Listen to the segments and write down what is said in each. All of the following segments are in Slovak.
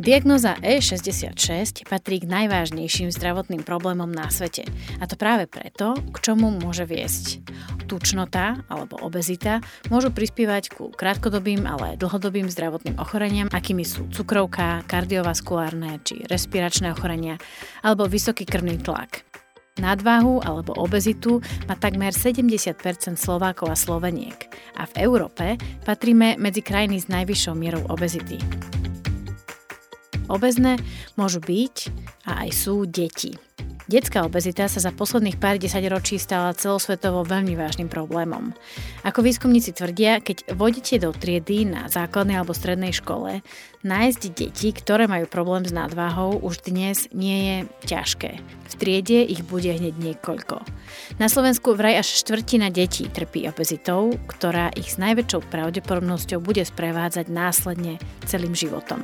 Diagnoza E66 patrí k najvážnejším zdravotným problémom na svete. A to práve preto, k čomu môže viesť. Tučnota alebo obezita môžu prispievať ku krátkodobým, ale dlhodobým zdravotným ochoreniam, akými sú cukrovka, kardiovaskulárne či respiračné ochorenia alebo vysoký krvný tlak. Nadváhu alebo obezitu má takmer 70% Slovákov a Sloveniek a v Európe patríme medzi krajiny s najvyššou mierou obezity. Obezné môžu byť a aj sú deti. Detská obezita sa za posledných pár desaťročí stala celosvetovo veľmi vážnym problémom. Ako výskumníci tvrdia, keď vodíte do triedy na základnej alebo strednej škole, nájsť deti, ktoré majú problém s nadváhou, už dnes nie je ťažké. V triede ich bude hneď niekoľko. Na Slovensku vraj až štvrtina detí trpí obezitou, ktorá ich s najväčšou pravdepodobnosťou bude sprevádzať následne celým životom.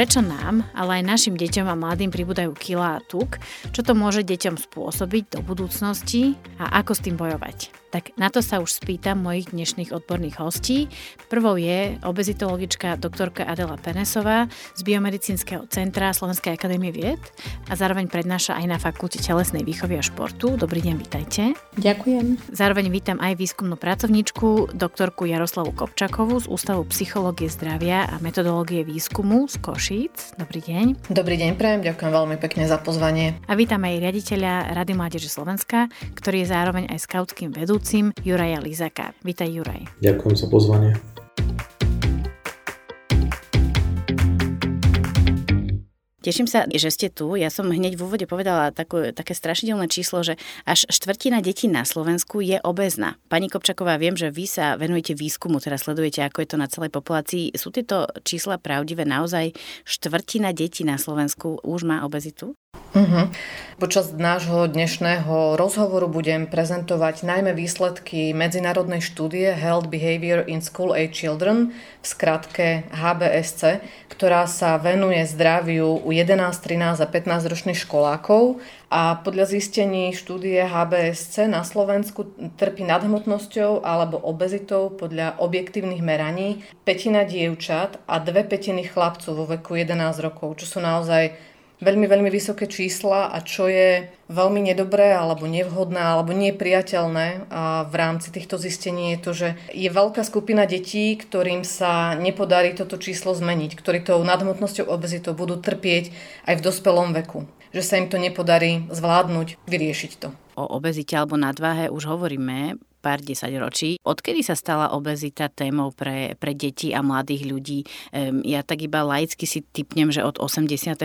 Prečo nám, ale aj našim deťom a mladým pribúdajú kila a tuk? Čo to môže deťom spôsobiť do budúcnosti a ako s tým bojovať? Tak na to sa už spýtam mojich dnešných odborných hostí. Prvou je obezitologička doktorka Adela Penesová z Biomedicínskeho centra Slovenskej akadémie vied a zároveň prednáša aj na Fakulte telesnej výchovy a športu. Dobrý deň, vítajte. Ďakujem. Zároveň vítam aj výskumnú pracovníčku doktorku Jaroslavu Kopčakovú z Ústavu psychológie zdravia a metodológie výskumu z Košíc. Dobrý deň. Dobrý deň, prajem, ďakujem veľmi pekne za pozvanie. A vítam aj riaditeľa Rady Mládeže Slovenska, ktorý je zároveň aj skautským vedúcim vedúcim Juraja Lizaka. Vítaj Juraj. Ďakujem za pozvanie. Teším sa, že ste tu. Ja som hneď v úvode povedala takú, také strašidelné číslo, že až štvrtina detí na Slovensku je obezná. Pani Kopčaková, viem, že vy sa venujete výskumu, teda sledujete, ako je to na celej populácii. Sú tieto čísla pravdivé? Naozaj štvrtina detí na Slovensku už má obezitu? Uh-huh. Počas nášho dnešného rozhovoru budem prezentovať najmä výsledky medzinárodnej štúdie Health Behavior in School Age Children, v skratke HBSC, ktorá sa venuje zdraviu u 11, 13 a 15 ročných školákov a podľa zistení štúdie HBSC na Slovensku trpí nadhmotnosťou alebo obezitou podľa objektívnych meraní petina dievčat a dve petiny chlapcov vo veku 11 rokov, čo sú naozaj veľmi, veľmi vysoké čísla a čo je veľmi nedobré alebo nevhodné alebo nepriateľné a v rámci týchto zistení je to, že je veľká skupina detí, ktorým sa nepodarí toto číslo zmeniť, ktorí tou nadhmotnosťou obezitou budú trpieť aj v dospelom veku že sa im to nepodarí zvládnuť, vyriešiť to. O obezite alebo nadváhe už hovoríme pár ročí. Odkedy sa stala obezita témou pre, pre deti a mladých ľudí? Ja tak iba laicky si typnem, že od 89.,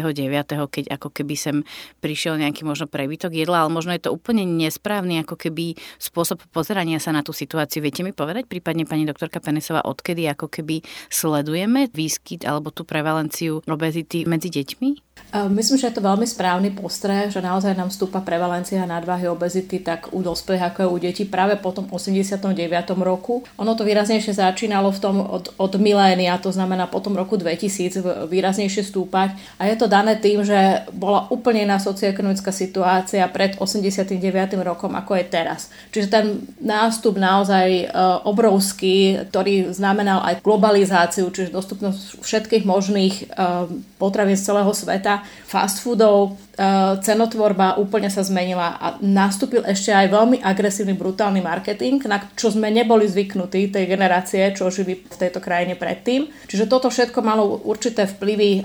keď ako keby sem prišiel nejaký možno prebytok jedla, ale možno je to úplne nesprávny ako keby spôsob pozerania sa na tú situáciu. Viete mi povedať, prípadne pani doktorka Penesová, odkedy ako keby sledujeme výskyt alebo tú prevalenciu obezity medzi deťmi? Myslím, že je to veľmi správny postreh, že naozaj nám stúpa prevalencia nadváhy obezity tak u dospelých ako aj u detí práve po tom 89. roku. Ono to výraznejšie začínalo v tom od, od milénia, to znamená po tom roku 2000 výraznejšie stúpať a je to dané tým, že bola úplne iná socioekonomická situácia pred 89. rokom ako je teraz. Čiže ten nástup naozaj e, obrovský, ktorý znamenal aj globalizáciu, čiže dostupnosť všetkých možných e, potravín z celého sveta, fast foodov, cenotvorba úplne sa zmenila a nastúpil ešte aj veľmi agresívny, brutálny marketing, na čo sme neboli zvyknutí tej generácie, čo žili v tejto krajine predtým. Čiže toto všetko malo určité vplyvy, e,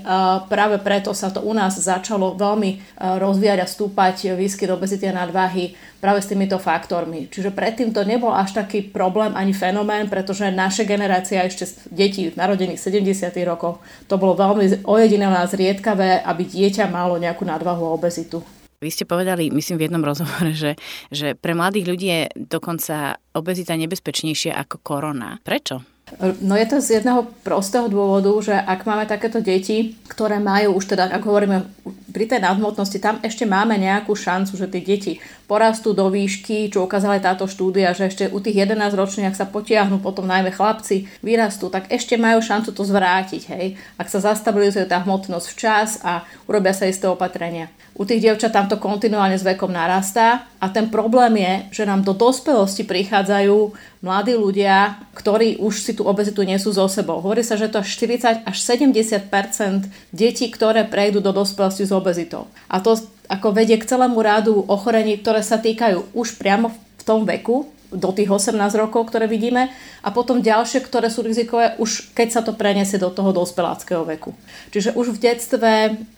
práve preto sa to u nás začalo veľmi e, rozvíjať a stúpať výskyt obezity a nadváhy práve s týmito faktormi. Čiže predtým to nebol až taký problém ani fenomén, pretože naše generácia ešte detí narodených v 70. rokoch, to bolo veľmi ojedinelé a zriedkavé, aby dieťa malo nejakú nadvahu a obezitu. Vy ste povedali, myslím v jednom rozhovore, že, že pre mladých ľudí je dokonca obezita nebezpečnejšia ako korona. Prečo? No je to z jedného prostého dôvodu, že ak máme takéto deti, ktoré majú už teda, ako hovoríme, pri tej nadmotnosti tam ešte máme nejakú šancu, že tie deti porastú do výšky, čo ukázala aj táto štúdia, že ešte u tých 11 ročných, ak sa potiahnu potom najmä chlapci, vyrastú, tak ešte majú šancu to zvrátiť, hej, ak sa zastabilizuje tá hmotnosť včas a urobia sa isté opatrenia. U tých dievčat tam to kontinuálne s vekom narastá a ten problém je, že nám do dospelosti prichádzajú mladí ľudia, ktorí už si tú obezitu nesú so sebou. Hovorí sa, že to až 40 až 70% detí, ktoré prejdú do dospelosti s obezitou. A to ako vedie k celému rádu ochorení, ktoré sa týkajú už priamo v tom veku, do tých 18 rokov, ktoré vidíme a potom ďalšie, ktoré sú rizikové už keď sa to preniesie do toho dospeláckého veku. Čiže už v detstve,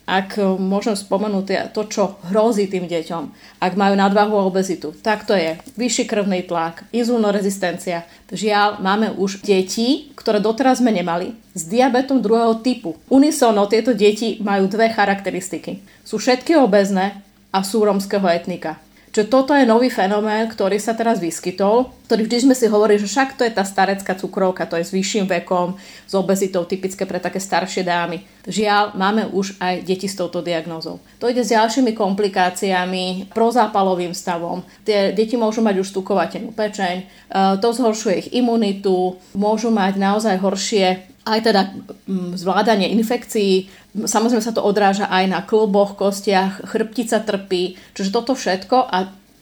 ak môžem spomenúť to, čo hrozí tým deťom, ak majú nadvahu a obezitu, tak to je vyšší krvný tlak, inzulnorezistencia. Žiaľ, máme už deti, ktoré doteraz sme nemali, s diabetom druhého typu. Unisono tieto deti majú dve charakteristiky. Sú všetky obezné a sú rómskeho etnika. Čiže toto je nový fenomén, ktorý sa teraz vyskytol, ktorý vždy sme si hovorili, že však to je tá starecká cukrovka, to je s vyšším vekom, s obezitou, typické pre také staršie dámy. Žiaľ, máme už aj deti s touto diagnózou. To ide s ďalšími komplikáciami, prozápalovým stavom. Tie deti môžu mať už stukovatenú pečeň, e, to zhoršuje ich imunitu, môžu mať naozaj horšie aj teda mm, zvládanie infekcií, samozrejme sa to odráža aj na klboch, kostiach, chrbtica trpí, čiže toto všetko a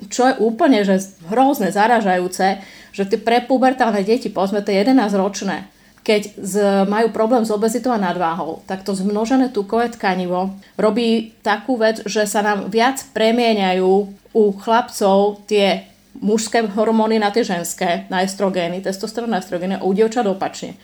čo je úplne že hrozné, zaražajúce, že tie prepubertálne deti, povedzme tie 11 ročné, keď z, majú problém s obezitou a nadváhou, tak to zmnožené tukové tkanivo robí takú vec, že sa nám viac premieňajú u chlapcov tie mužské hormóny na tie ženské, na estrogény, testosterón na estrogény a u dievčat opačne.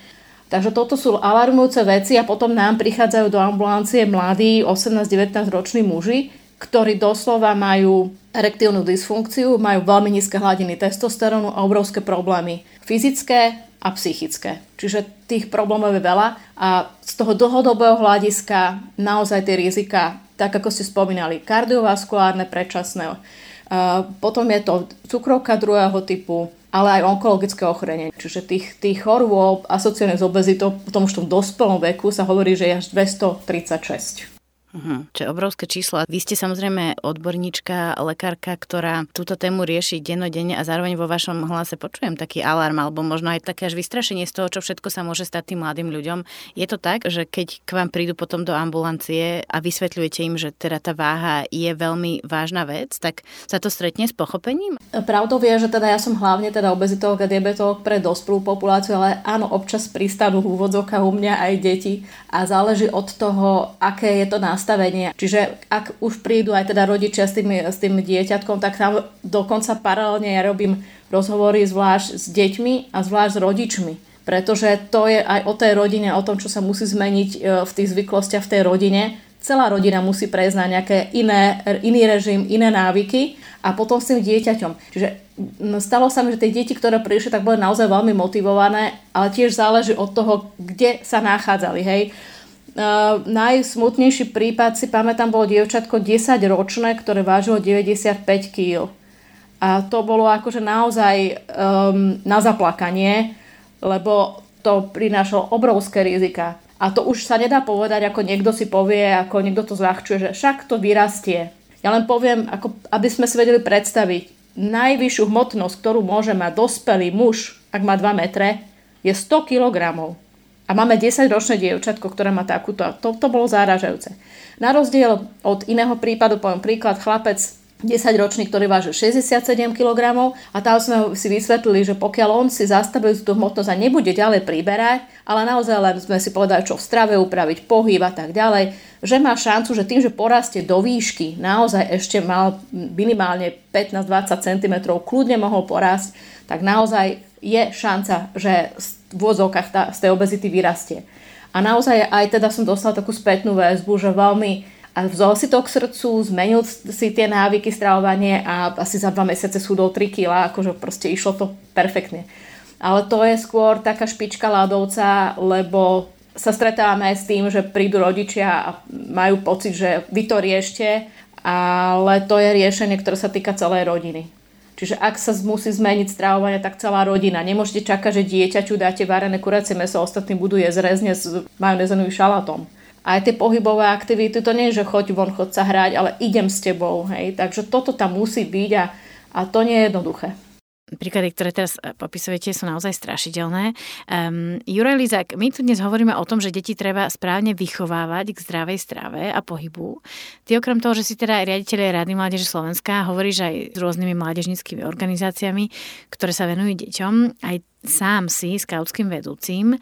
Takže toto sú alarmujúce veci a potom nám prichádzajú do ambulancie mladí 18-19 roční muži, ktorí doslova majú erektívnu dysfunkciu, majú veľmi nízke hladiny testosterónu a obrovské problémy fyzické a psychické. Čiže tých problémov je veľa a z toho dlhodobého hľadiska naozaj tie rizika, tak ako ste spomínali, kardiovaskulárne, predčasné, potom je to cukrovka druhého typu, ale aj onkologické ochorenie. Čiže tých, tých chorôb asociovaných s obezitou v tom už tom dospelom veku sa hovorí, že je až 236. Uh-huh. Čo obrovské číslo. Vy ste samozrejme odborníčka, lekárka, ktorá túto tému rieši dennodenne a zároveň vo vašom hlase počujem taký alarm alebo možno aj také až vystrašenie z toho, čo všetko sa môže stať tým mladým ľuďom. Je to tak, že keď k vám prídu potom do ambulancie a vysvetľujete im, že teda tá váha je veľmi vážna vec, tak sa to stretne s pochopením? Pravdou je, že teda ja som hlavne teda obezitolog a diabetolog pre dospelú populáciu, ale áno, občas pristanú v úvodzovkách u mňa aj deti a záleží od toho, aké je to na nastavenie. Čiže ak už prídu aj teda rodičia s tým, s tým dieťatkom, tak tam dokonca paralelne ja robím rozhovory zvlášť s deťmi a zvlášť s rodičmi. Pretože to je aj o tej rodine, o tom, čo sa musí zmeniť e, v tých zvyklostiach v tej rodine. Celá rodina musí prejsť na nejaké iné, iný režim, iné návyky a potom s tým dieťaťom. Čiže stalo sa mi, že tie deti, ktoré prišli, tak boli naozaj veľmi motivované, ale tiež záleží od toho, kde sa nachádzali. Hej najsmutnejší prípad si pamätám, bolo dievčatko 10 ročné, ktoré vážilo 95 kg. A to bolo akože naozaj um, na zaplakanie, lebo to prinášalo obrovské rizika. A to už sa nedá povedať, ako niekto si povie, ako niekto to zľahčuje, že však to vyrastie. Ja len poviem, ako, aby sme si vedeli predstaviť, najvyššiu hmotnosť, ktorú môže mať dospelý muž, ak má 2 metre, je 100 kg. A máme 10-ročné dievčatko, ktoré má takúto. To, to bolo záražajúce. Na rozdiel od iného prípadu, poviem príklad, chlapec 10-ročný, ktorý váži 67 kg a tam sme si vysvetlili, že pokiaľ on si zastaví tú hmotnosť a nebude ďalej priberať, ale naozaj len sme si povedali, čo v strave upraviť, pohyb a tak ďalej, že má šancu, že tým, že porastie do výšky, naozaj ešte mal minimálne 15-20 cm, kľudne mohol porásť, tak naozaj je šanca, že v vôzovkách tá, z tej obezity vyrastie. A naozaj aj teda som dostala takú spätnú väzbu, že veľmi a vzal si to k srdcu, zmenil si tie návyky stravovanie a asi za dva mesiace schudol 3 kg, akože proste išlo to perfektne. Ale to je skôr taká špička ľadovca, lebo sa stretávame s tým, že prídu rodičia a majú pocit, že vy to riešte, ale to je riešenie, ktoré sa týka celej rodiny. Čiže ak sa musí zmeniť stravovanie, tak celá rodina. Nemôžete čakať, že dieťaťu dáte varené kuracie meso, ostatní budú jesť rezne s majonézovým šalatom. Aj tie pohybové aktivity, to nie je, že choď von, choď sa hrať, ale idem s tebou. Hej. Takže toto tam musí byť a, a to nie je jednoduché príklady, ktoré teraz e, popisujete, sú naozaj strašidelné. Um, Juraj Lizák, my tu dnes hovoríme o tom, že deti treba správne vychovávať k zdravej strave a pohybu. Ty okrem toho, že si teda riaditeľ Rady Mládeže Slovenska, hovoríš aj s rôznymi mládežnickými organizáciami, ktoré sa venujú deťom, aj sám si skautským vedúcim.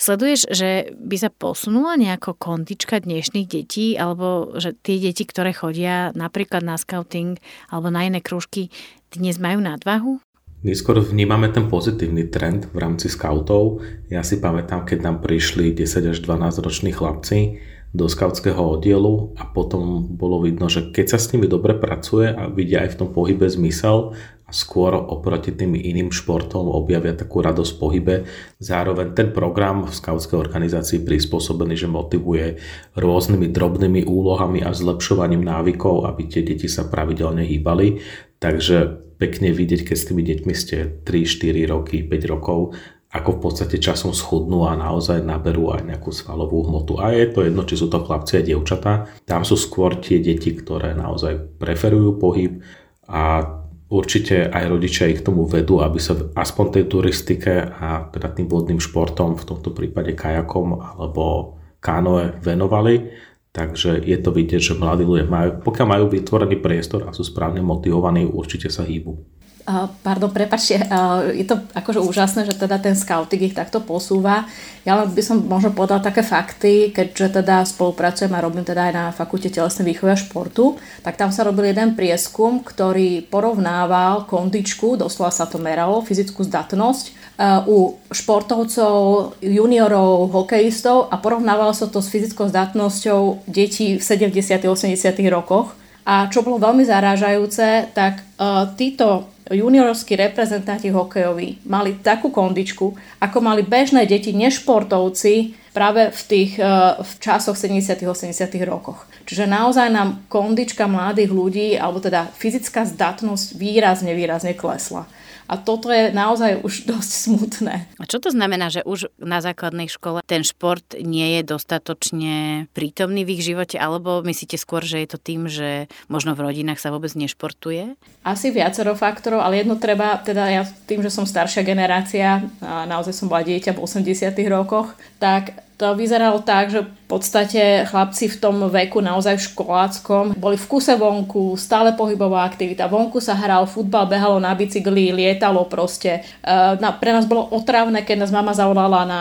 Sleduješ, že by sa posunula nejako kontička dnešných detí, alebo že tie deti, ktoré chodia napríklad na scouting alebo na iné krúžky, dnes majú nadvahu? My vnímame ten pozitívny trend v rámci scoutov. Ja si pamätám, keď nám prišli 10 až 12 roční chlapci do skautského oddielu a potom bolo vidno, že keď sa s nimi dobre pracuje a vidia aj v tom pohybe zmysel a skôr oproti tým iným športom objavia takú radosť v pohybe. Zároveň ten program v skautskej organizácii prispôsobený, že motivuje rôznymi drobnými úlohami a zlepšovaním návykov, aby tie deti sa pravidelne hýbali. Takže pekne vidieť, keď s tými deťmi ste 3, 4 roky, 5 rokov, ako v podstate časom schudnú a naozaj naberú aj nejakú svalovú hmotu. A je to jedno, či sú to chlapci a dievčatá. Tam sú skôr tie deti, ktoré naozaj preferujú pohyb a určite aj rodičia ich k tomu vedú, aby sa aspoň tej turistike a teda tým vodným športom, v tomto prípade kajakom alebo kánoe venovali Takže je to vidieť, že mladí ľudia majú, pokiaľ majú vytvorený priestor a sú správne motivovaní, určite sa hýbu. Pardon, prepačte, je to akože úžasné, že teda ten scouting ich takto posúva. Ja len by som možno podal také fakty, keďže teda spolupracujem a robím teda aj na Fakulte telesnej výchovy a športu, tak tam sa robil jeden prieskum, ktorý porovnával kondičku, doslova sa to meralo, fyzickú zdatnosť u športovcov, juniorov, hokejistov a porovnávalo sa to s fyzickou zdatnosťou detí v 70. 80. rokoch. A čo bolo veľmi zarážajúce, tak uh, títo juniorskí reprezentanti hokejoví mali takú kondičku, ako mali bežné deti, nešportovci práve v tých uh, v časoch 70. 80. rokoch. Čiže naozaj nám kondička mladých ľudí, alebo teda fyzická zdatnosť výrazne, výrazne klesla. A toto je naozaj už dosť smutné. A čo to znamená, že už na základnej škole ten šport nie je dostatočne prítomný v ich živote, alebo myslíte skôr, že je to tým, že možno v rodinách sa vôbec nešportuje? Asi viacero faktorov, ale jedno treba, teda ja tým, že som staršia generácia, naozaj som bola dieťa v 80 rokoch, tak to vyzeralo tak, že v podstate chlapci v tom veku naozaj školáckom boli v kuse vonku, stále pohybová aktivita. Vonku sa hral futbal, behalo na bicykli, lietalo proste. E, na, pre nás bolo otravné, keď nás mama zavolala na,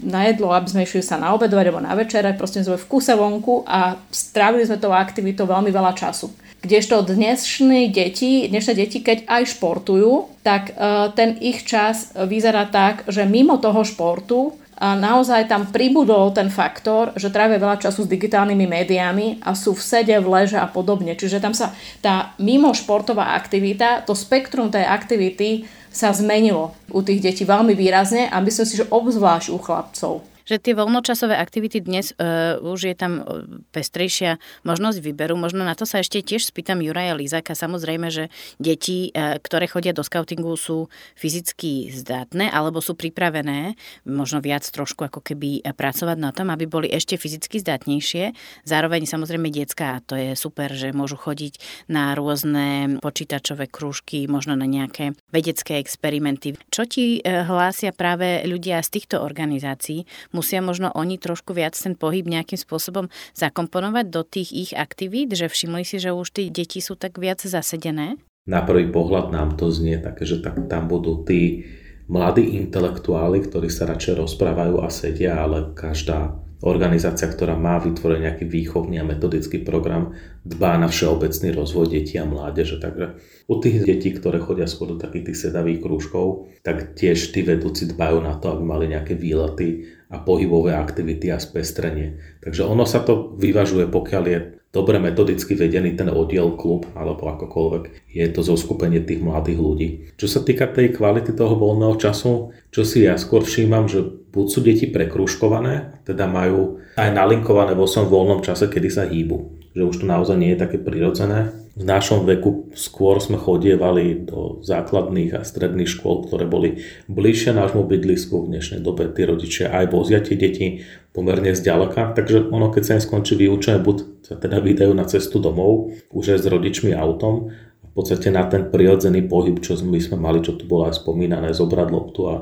na jedlo, aby sme išli sa na obedovať alebo na večere. Proste sme v kuse vonku a strávili sme tou aktivitou veľmi veľa času. Kdežto dnešné deti, dnešné deti, keď aj športujú, tak e, ten ich čas vyzerá tak, že mimo toho športu naozaj tam pribudol ten faktor, že trávia veľa času s digitálnymi médiami a sú v sede, v leže a podobne. Čiže tam sa tá mimo športová aktivita, to spektrum tej aktivity sa zmenilo u tých detí veľmi výrazne a myslím si, že obzvlášť u chlapcov že tie voľnočasové aktivity dnes uh, už je tam e, pestrejšia možnosť výberu. Možno na to sa ešte tiež spýtam Juraja Lizáka. Samozrejme, že deti, uh, ktoré chodia do scoutingu, sú fyzicky zdatné alebo sú pripravené možno viac trošku ako keby pracovať na tom, aby boli ešte fyzicky zdatnejšie. Zároveň samozrejme detská, to je super, že môžu chodiť na rôzne počítačové krúžky, možno na nejaké vedecké experimenty. Čo ti hlásia práve ľudia z týchto organizácií? Musia možno oni trošku viac ten pohyb nejakým spôsobom zakomponovať do tých ich aktivít, že všimli si, že už tí deti sú tak viac zasedené? Na prvý pohľad nám to znie také, že tak tam budú tí mladí intelektuáli, ktorí sa radšej rozprávajú a sedia, ale každá organizácia, ktorá má vytvoriť nejaký výchovný a metodický program, dbá na všeobecný rozvoj detí a mládeže. Takže u tých detí, ktoré chodia skôr do takých tých sedavých krúžkov, tak tiež tí vedúci dbajú na to, aby mali nejaké výlety a pohybové aktivity a spestrenie. Takže ono sa to vyvažuje, pokiaľ je dobre metodicky vedený ten oddiel, klub alebo akokoľvek, je to zoskupenie tých mladých ľudí. Čo sa týka tej kvality toho voľného času, čo si ja skôr všímam, že buď sú deti prekružkované, teda majú aj nalinkované vo svojom voľnom čase, kedy sa hýbu. Že už to naozaj nie je také prirodzené. V našom veku skôr sme chodievali do základných a stredných škôl, ktoré boli bližšie nášmu bydlisku. V dnešnej dobe tí rodičia aj vozia tie deti pomerne zďaleka, takže ono keď sa im skončí vyučenie, buď sa teda vydajú na cestu domov, už aj s rodičmi autom, v podstate na ten prirodzený pohyb, čo my sme mali, čo tu bolo aj spomínané, zobrať loptu a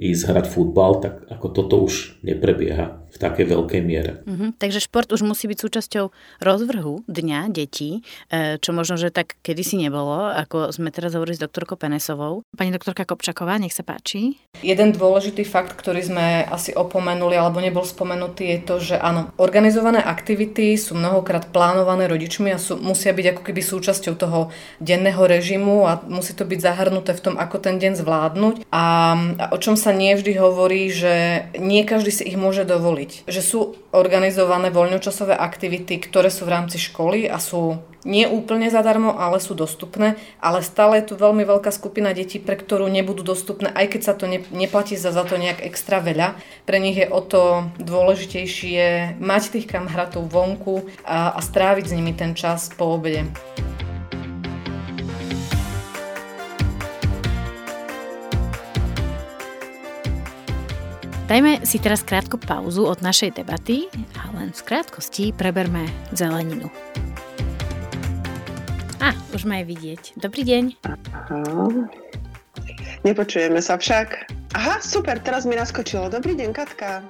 ísť hrať futbal, tak ako toto už neprebieha v takej veľkej miere. Mm-hmm. Takže šport už musí byť súčasťou rozvrhu dňa detí, e, čo možno, že tak kedysi nebolo, ako sme teraz hovorili s doktorkou Penesovou. Pani doktorka Kopčaková, nech sa páči. Jeden dôležitý fakt, ktorý sme asi opomenuli alebo nebol spomenutý, je to, že áno, organizované aktivity sú mnohokrát plánované rodičmi a sú, musia byť ako keby súčasťou toho denného režimu a musí to byť zahrnuté v tom, ako ten deň zvládnuť. A, a o čom sa nie vždy hovorí, že nie každý si ich môže dovoliť. Že sú organizované voľnočasové aktivity, ktoré sú v rámci školy a sú nie úplne zadarmo, ale sú dostupné, ale stále je tu veľmi veľká skupina detí, pre ktorú nebudú dostupné, aj keď sa to ne, neplatí za, za to nejak extra veľa. Pre nich je o to dôležitejšie mať tých kamarátov vonku a, a stráviť s nimi ten čas po obede. Dajme si teraz krátku pauzu od našej debaty a len v krátkosti preberme zeleninu. A, už ma je vidieť. Dobrý deň. Aha. Nepočujeme sa však. Aha, super, teraz mi naskočilo. Dobrý deň, Katka.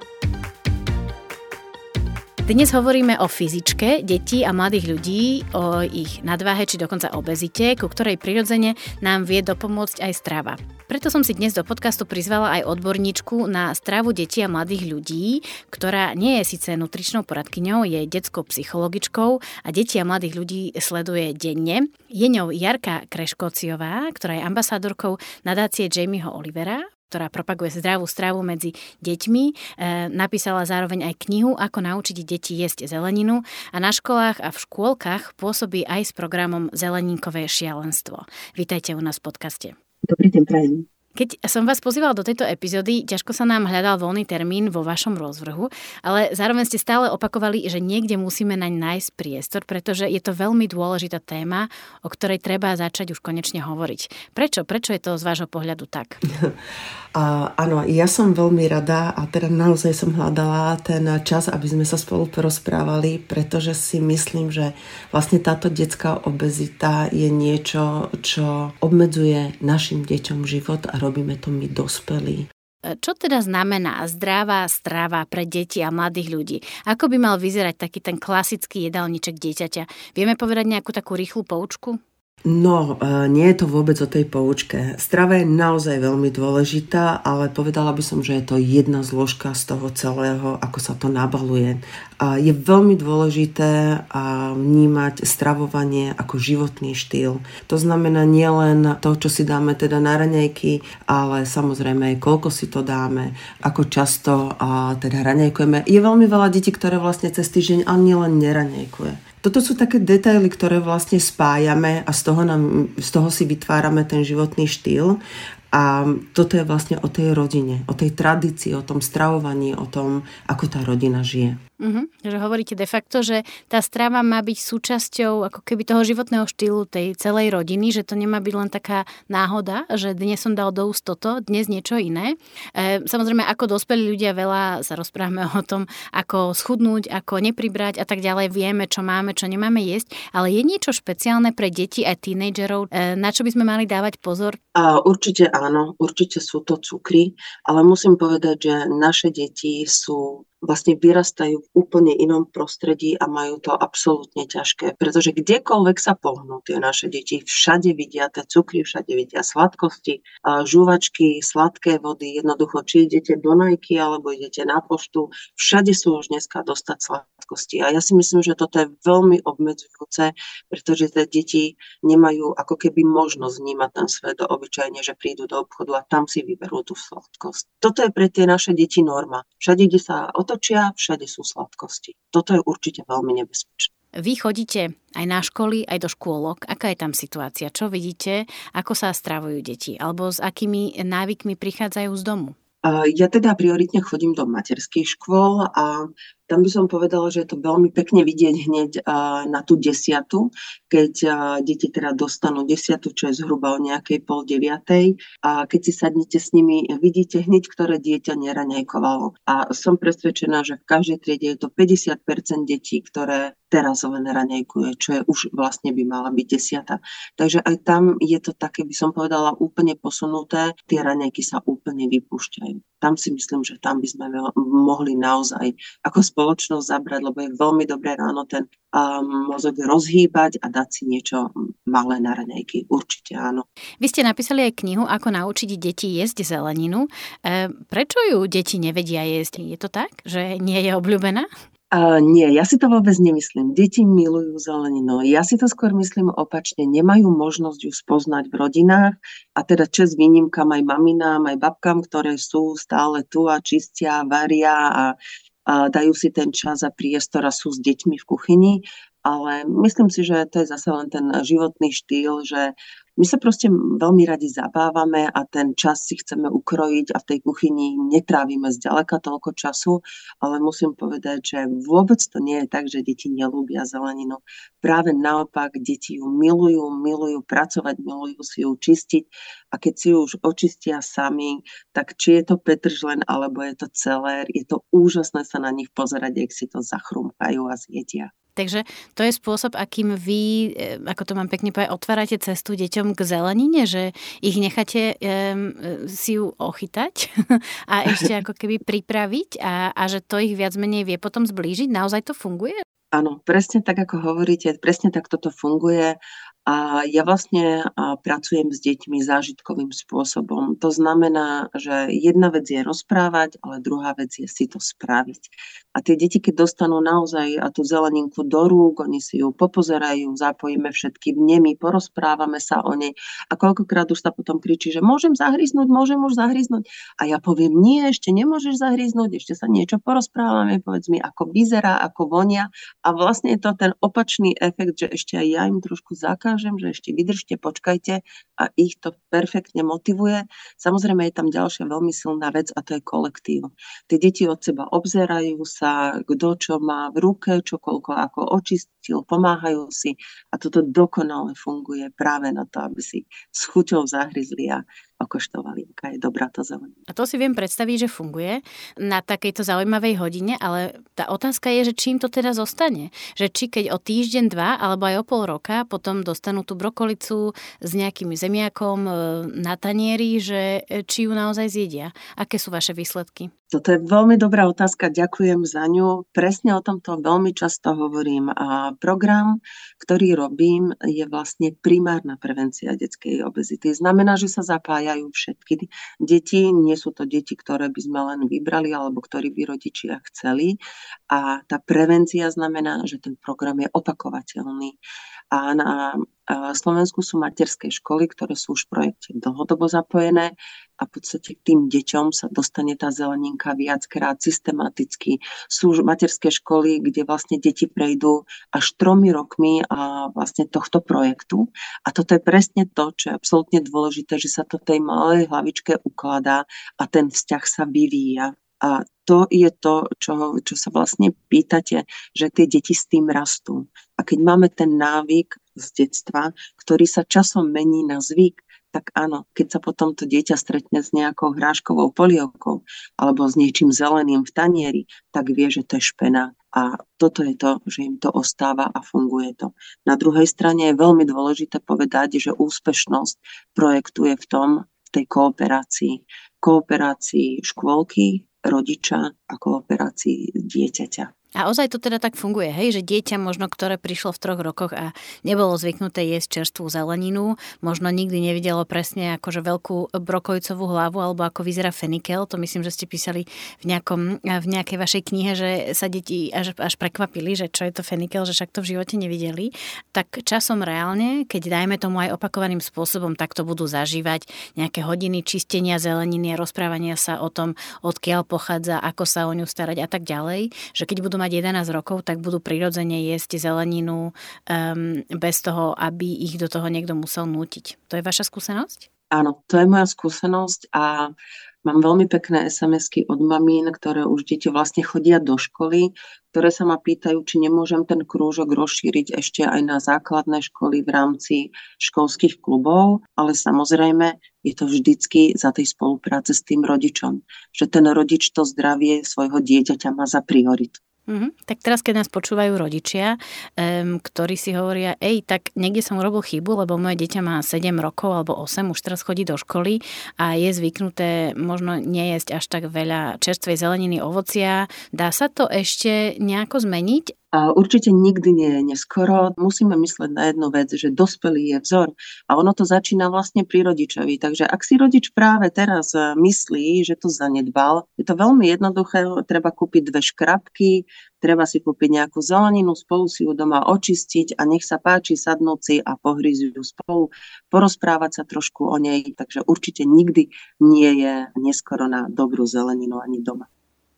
Dnes hovoríme o fyzičke detí a mladých ľudí, o ich nadváhe či dokonca obezite, ku ktorej prirodzene nám vie dopomôcť aj strava. Preto som si dnes do podcastu prizvala aj odborníčku na stravu detí a mladých ľudí, ktorá nie je síce nutričnou poradkyňou, je detskou psychologičkou a deti a mladých ľudí sleduje denne. Je ňou Jarka Kreškociová, ktorá je ambasádorkou nadácie Jamieho Olivera, ktorá propaguje zdravú stravu medzi deťmi. E, napísala zároveň aj knihu Ako naučiť deti jesť zeleninu a na školách a v škôlkach pôsobí aj s programom Zeleninkové šialenstvo. Vítajte u nás v podcaste. Dobrý deň, prajem. Keď som vás pozývala do tejto epizódy, ťažko sa nám hľadal voľný termín vo vašom rozvrhu, ale zároveň ste stále opakovali, že niekde musíme naň nájsť priestor, pretože je to veľmi dôležitá téma, o ktorej treba začať už konečne hovoriť. Prečo? Prečo je to z vášho pohľadu tak? A, áno, ja som veľmi rada a teda naozaj som hľadala ten čas, aby sme sa spolu porozprávali, pretože si myslím, že vlastne táto detská obezita je niečo, čo obmedzuje našim deťom život a robíme to my dospelí. Čo teda znamená zdravá strava pre deti a mladých ľudí? Ako by mal vyzerať taký ten klasický jedálniček dieťaťa? Vieme povedať nejakú takú rýchlu poučku? No, e, nie je to vôbec o tej poučke. Strava je naozaj veľmi dôležitá, ale povedala by som, že je to jedna zložka z toho celého, ako sa to nabaluje. A je veľmi dôležité vnímať stravovanie ako životný štýl. To znamená nielen to, čo si dáme teda na raňajky, ale samozrejme aj koľko si to dáme, ako často teda raňajkujeme. Je veľmi veľa detí, ktoré vlastne cez týždeň ani len neraňajkuje. Toto sú také detaily, ktoré vlastne spájame a z toho, nám, z toho si vytvárame ten životný štýl. A toto je vlastne o tej rodine, o tej tradícii, o tom stravovaní, o tom, ako tá rodina žije. Uh-huh. Že hovoríte de facto, že tá strava má byť súčasťou ako keby toho životného štýlu tej celej rodiny, že to nemá byť len taká náhoda, že dnes som dal do úst toto, dnes niečo iné. E, samozrejme, ako dospelí ľudia veľa sa rozprávame o tom, ako schudnúť, ako nepribrať a tak ďalej. Vieme, čo máme, čo nemáme jesť, ale je niečo špeciálne pre deti a tínejdžerov, e, na čo by sme mali dávať pozor? A určite áno, určite sú to cukry, ale musím povedať, že naše deti sú vlastne vyrastajú v úplne inom prostredí a majú to absolútne ťažké. Pretože kdekoľvek sa pohnú tie naše deti, všade vidia tie cukry, všade vidia sladkosti, žúvačky, sladké vody, jednoducho, či idete do Nike alebo idete na poštu, všade sú už dneska dostať sladkosti. A ja si myslím, že toto je veľmi obmedzujúce, pretože tie deti nemajú ako keby možnosť vnímať ten svet obyčajne, že prídu do obchodu a tam si vyberú tú sladkosť. Toto je pre tie naše deti norma. Všade, kde sa o to otočia, všade sú sladkosti. Toto je určite veľmi nebezpečné. Vy chodíte aj na školy, aj do škôlok. Aká je tam situácia? Čo vidíte? Ako sa stravujú deti? Alebo s akými návykmi prichádzajú z domu? Ja teda prioritne chodím do materských škôl a tam by som povedala, že je to veľmi pekne vidieť hneď na tú desiatu, keď deti teda dostanú desiatu, čo je zhruba o nejakej pol deviatej a keď si sadnete s nimi, vidíte hneď, ktoré dieťa neraňajkovalo. A som presvedčená, že v každej triede je to 50% detí, ktoré teraz len raňajkuje, čo je už vlastne by mala byť desiata. Takže aj tam je to také, by som povedala, úplne posunuté. Tie raňajky sa úplne vypúšťajú. Tam si myslím, že tam by sme mohli naozaj ako spoločnosť zabrať, lebo je veľmi dobré ráno ten um, mozog rozhýbať a dať si niečo malé na raňajky. Určite áno. Vy ste napísali aj knihu, ako naučiť deti jesť zeleninu. E, prečo ju deti nevedia jesť? Je to tak, že nie je obľúbená? Uh, nie, ja si to vôbec nemyslím. Deti milujú zeleninu. Ja si to skôr myslím opačne. Nemajú možnosť ju spoznať v rodinách a teda čes výnimkám aj maminám, aj babkám, ktoré sú stále tu a čistia, varia a, a dajú si ten čas a priestor a sú s deťmi v kuchyni. Ale myslím si, že to je zase len ten životný štýl, že my sa proste veľmi radi zabávame a ten čas si chceme ukrojiť a v tej kuchyni netrávime zďaleka toľko času, ale musím povedať, že vôbec to nie je tak, že deti nelúbia zeleninu. Práve naopak, deti ju milujú, milujú pracovať, milujú si ju čistiť a keď si ju už očistia sami, tak či je to petržlen alebo je to celér, je to úžasné sa na nich pozerať, ak si to zachrúmpajú a zjedia. Takže to je spôsob, akým vy, e, ako to mám pekne povedať, otvárate cestu deťom k zelenine, že ich necháte um, si ju ochytať a ešte ako keby pripraviť a, a že to ich viac menej vie potom zblížiť. Naozaj to funguje? Áno, presne tak, ako hovoríte, presne tak toto funguje a ja vlastne pracujem s deťmi zážitkovým spôsobom. To znamená, že jedna vec je rozprávať, ale druhá vec je si to spraviť. A tie deti, keď dostanú naozaj tú zeleninku do rúk, oni si ju popozerajú, zapojíme všetky vnemy, porozprávame sa o nej a koľkokrát už sa potom kričí, že môžem zahryznúť, môžem už zahryznúť. A ja poviem, nie, ešte nemôžeš zahryznúť, ešte sa niečo porozprávame, povedz mi, ako vyzerá, ako vonia. A vlastne je to ten opačný efekt, že ešte aj ja im trošku zakážem dokážem, že ešte vydržte, počkajte a ich to perfektne motivuje. Samozrejme je tam ďalšia veľmi silná vec a to je kolektív. Tie deti od seba obzerajú sa, kto čo má v ruke, čo koľko ako očistil, pomáhajú si a toto dokonale funguje práve na to, aby si s chuťou zahryzli a okoštovali, aká je dobrá tá zelenina. A to si viem predstaviť, že funguje na takejto zaujímavej hodine, ale tá otázka je, že čím to teda zostane. Že či keď o týždeň, dva alebo aj o pol roka potom dostanú tú brokolicu s nejakým zemiakom e, na tanieri, že e, či ju naozaj zjedia. Aké sú vaše výsledky? Toto je veľmi dobrá otázka, ďakujem za ňu. Presne o tomto veľmi často hovorím. A program, ktorý robím, je vlastne primárna prevencia detskej obezity. Znamená, že sa zapájajú všetky deti. Nie sú to deti, ktoré by sme len vybrali alebo ktorí by rodičia chceli. A tá prevencia znamená, že ten program je opakovateľný. A na Slovensku sú materské školy, ktoré sú už v projekte dlhodobo zapojené a v podstate k tým deťom sa dostane tá zeleninka viackrát systematicky. Sú materské školy, kde vlastne deti prejdú až tromi rokmi a vlastne tohto projektu. A toto je presne to, čo je absolútne dôležité, že sa to tej malej hlavičke ukladá a ten vzťah sa vyvíja. A to je to, čo, čo sa vlastne pýtate, že tie deti s tým rastú. A keď máme ten návyk z detstva, ktorý sa časom mení na zvyk, tak áno, keď sa potom to dieťa stretne s nejakou hráškovou polievkou alebo s niečím zeleným v tanieri, tak vie, že to je špena. A toto je to, že im to ostáva a funguje to. Na druhej strane je veľmi dôležité povedať, že úspešnosť projektu je v tom, v tej kooperácii. Kooperácii škôlky, rodiča a kooperácii dieťaťa. A ozaj to teda tak funguje, hej, že dieťa možno, ktoré prišlo v troch rokoch a nebolo zvyknuté jesť čerstvú zeleninu, možno nikdy nevidelo presne akože veľkú brokojcovú hlavu alebo ako vyzerá fenikel, to myslím, že ste písali v, nejakom, v nejakej vašej knihe, že sa deti až, až prekvapili, že čo je to fenikel, že však to v živote nevideli, tak časom reálne, keď dajme tomu aj opakovaným spôsobom, tak to budú zažívať nejaké hodiny čistenia zeleniny rozprávania sa o tom, odkiaľ pochádza, ako sa o ňu starať a tak ďalej, že keď budú mať 11 rokov, tak budú prirodzene jesť zeleninu um, bez toho, aby ich do toho niekto musel nútiť. To je vaša skúsenosť? Áno, to je moja skúsenosť a Mám veľmi pekné SMS-ky od mamín, ktoré už deti vlastne chodia do školy, ktoré sa ma pýtajú, či nemôžem ten krúžok rozšíriť ešte aj na základné školy v rámci školských klubov, ale samozrejme je to vždycky za tej spolupráce s tým rodičom, že ten rodič to zdravie svojho dieťaťa má za prioritu. Mm-hmm. Tak teraz, keď nás počúvajú rodičia, um, ktorí si hovoria, ej, tak niekde som urobil chybu, lebo moje dieťa má 7 rokov alebo 8, už teraz chodí do školy a je zvyknuté možno nejesť až tak veľa čerstvej zeleniny, ovocia. Dá sa to ešte nejako zmeniť? A určite nikdy nie je neskoro. Musíme mysleť na jednu vec, že dospelý je vzor a ono to začína vlastne pri rodičovi. Takže ak si rodič práve teraz e, myslí, že to zanedbal, je to veľmi jednoduché. Treba kúpiť dve škrabky, treba si kúpiť nejakú zeleninu, spolu si ju doma očistiť a nech sa páči sadnúť si a pohryziť ju spolu, porozprávať sa trošku o nej. Takže určite nikdy nie je neskoro na dobrú zeleninu ani doma.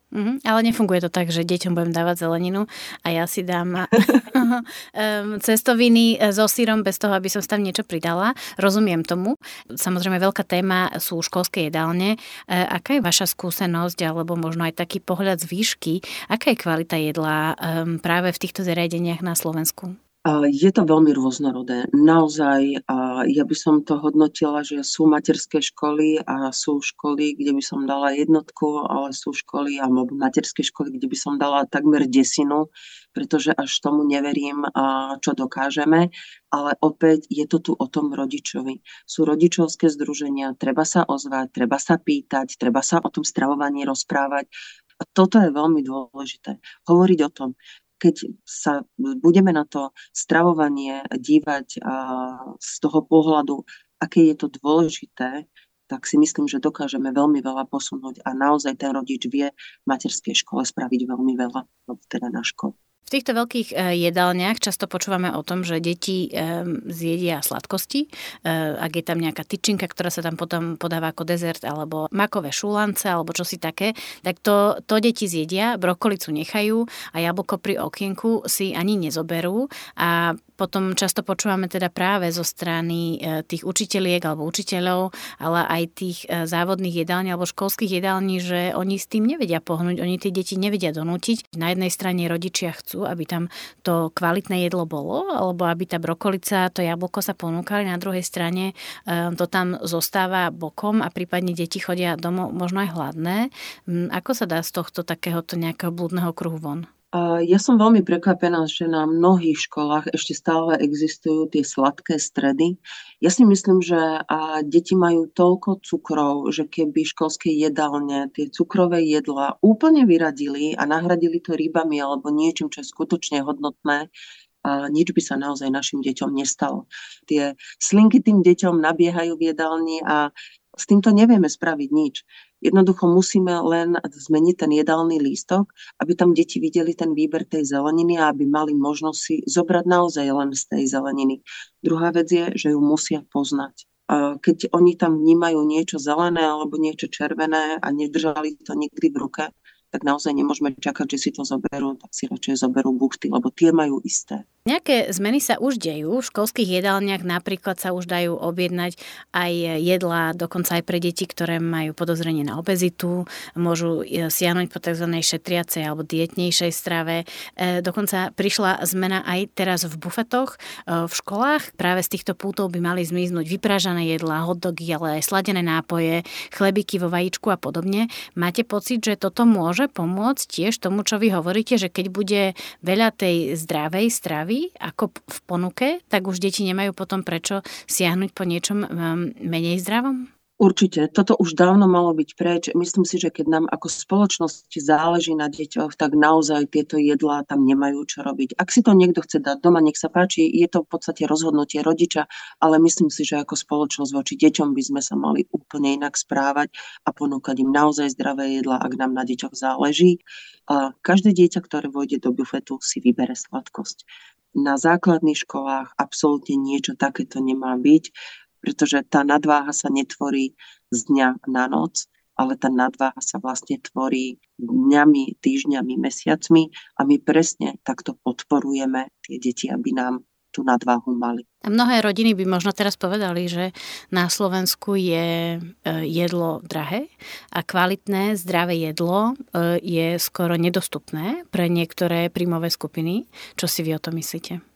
Mm-hmm, ale nefunguje to tak, že deťom budem dávať zeleninu a ja si dám cestoviny e, so sírom bez toho, aby som tam niečo pridala. Rozumiem tomu. Samozrejme, veľká téma sú školské jedálne. E, aká je vaša skúsenosť alebo možno aj taký pohľad z výšky? Aká je kvalita jedla práve v týchto zariadeniach na Slovensku? Je to veľmi rôznorodé. Naozaj, ja by som to hodnotila, že sú materské školy a sú školy, kde by som dala jednotku, ale sú školy alebo materské školy, kde by som dala takmer desinu, pretože až tomu neverím, čo dokážeme. Ale opäť je to tu o tom rodičovi. Sú rodičovské združenia, treba sa ozvať, treba sa pýtať, treba sa o tom stravovaní rozprávať. A toto je veľmi dôležité. Hovoriť o tom keď sa budeme na to stravovanie dívať z toho pohľadu, aké je to dôležité, tak si myslím, že dokážeme veľmi veľa posunúť a naozaj ten rodič vie v materskej škole spraviť veľmi veľa, teda na škole. V týchto veľkých e, jedálniach často počúvame o tom, že deti zjedia sladkosti, e, ak je tam nejaká tyčinka, ktorá sa tam potom podáva ako dezert, alebo makové šulance, alebo čosi také, tak to, to deti zjedia, brokolicu nechajú a jablko pri okienku si ani nezoberú. A potom často počúvame teda práve zo strany e, tých učiteľiek alebo učiteľov, ale aj tých e, závodných jedální alebo školských jedální, že oni s tým nevedia pohnúť, oni tie deti nevedia donútiť. Na jednej strane rodičia chcú, aby tam to kvalitné jedlo bolo, alebo aby tá brokolica, to jablko sa ponúkali, na druhej strane e, to tam zostáva bokom a prípadne deti chodia domov možno aj hladné. Ako sa dá z tohto takéhoto nejakého blúdneho kruhu von? Ja som veľmi prekvapená, že na mnohých školách ešte stále existujú tie sladké stredy. Ja si myslím, že deti majú toľko cukrov, že keby školské jedálne tie cukrové jedlá úplne vyradili a nahradili to rybami alebo niečím, čo je skutočne hodnotné, a nič by sa naozaj našim deťom nestalo. Tie slinky tým deťom nabiehajú v jedálni a s týmto nevieme spraviť nič. Jednoducho musíme len zmeniť ten jedálny lístok, aby tam deti videli ten výber tej zeleniny a aby mali možnosť si zobrať naozaj len z tej zeleniny. Druhá vec je, že ju musia poznať. Keď oni tam vnímajú niečo zelené alebo niečo červené a nedržali to nikdy v ruke, tak naozaj nemôžeme čakať, že si to zoberú, tak si radšej zoberú buchty, lebo tie majú isté. Nejaké zmeny sa už dejú. V školských jedálniach napríklad sa už dajú objednať aj jedlá, dokonca aj pre deti, ktoré majú podozrenie na obezitu. Môžu e, siahnuť po tzv. šetriacej alebo dietnejšej strave. E, dokonca prišla zmena aj teraz v bufetoch e, v školách. Práve z týchto pútov by mali zmiznúť vypražané jedlá, hotdogy, ale aj sladené nápoje, chlebiky vo vajíčku a podobne. Máte pocit, že toto môže pomôcť tiež tomu, čo vy hovoríte, že keď bude veľa tej zdravej stravy, ako v ponuke, tak už deti nemajú potom prečo siahnuť po niečom um, menej zdravom? Určite, toto už dávno malo byť preč. Myslím si, že keď nám ako spoločnosti záleží na deťoch, tak naozaj tieto jedlá tam nemajú čo robiť. Ak si to niekto chce dať doma, nech sa páči, je to v podstate rozhodnutie rodiča, ale myslím si, že ako spoločnosť voči deťom by sme sa mali úplne inak správať a ponúkať im naozaj zdravé jedlá, ak nám na deťoch záleží. A každé dieťa, ktoré vojde do bufetu, si vybere sladkosť na základných školách absolútne niečo takéto nemá byť, pretože tá nadváha sa netvorí z dňa na noc, ale tá nadváha sa vlastne tvorí dňami, týždňami, mesiacmi a my presne takto podporujeme tie deti, aby nám tú nadváhu mali. A mnohé rodiny by možno teraz povedali, že na Slovensku je e, jedlo drahé a kvalitné, zdravé jedlo e, je skoro nedostupné pre niektoré príjmové skupiny. Čo si vy o to myslíte?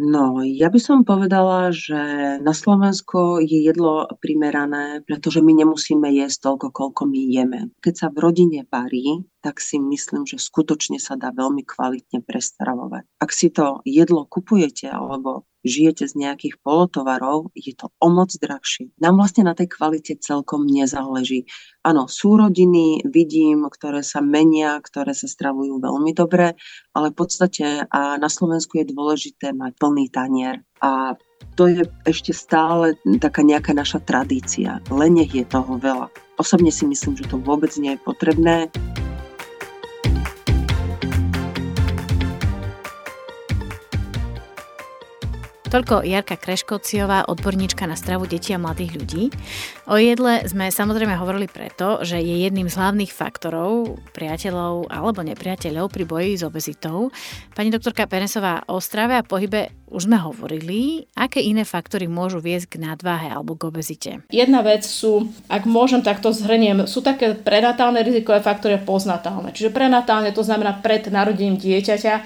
No, ja by som povedala, že na Slovensku je jedlo primerané, pretože my nemusíme jesť toľko, koľko my jeme. Keď sa v rodine varí, tak si myslím, že skutočne sa dá veľmi kvalitne prestravovať. Ak si to jedlo kupujete alebo žijete z nejakých polotovarov, je to o moc drahšie. Nám vlastne na tej kvalite celkom nezáleží. Áno, sú rodiny, vidím, ktoré sa menia, ktoré sa stravujú veľmi dobre, ale v podstate a na Slovensku je dôležité mať plný tanier. A to je ešte stále taká nejaká naša tradícia. Len nech je toho veľa. Osobne si myslím, že to vôbec nie je potrebné. Toľko Jarka Kreškociová, odborníčka na stravu detí a mladých ľudí. O jedle sme samozrejme hovorili preto, že je jedným z hlavných faktorov priateľov alebo nepriateľov pri boji s obezitou. Pani doktorka Penesová o strave a pohybe už sme hovorili, aké iné faktory môžu viesť k nadváhe alebo k obezite? Jedna vec sú, ak môžem takto zhrniem, sú také prenatálne rizikové faktory a postnatálne. Čiže prenatálne to znamená pred narodením dieťaťa. E,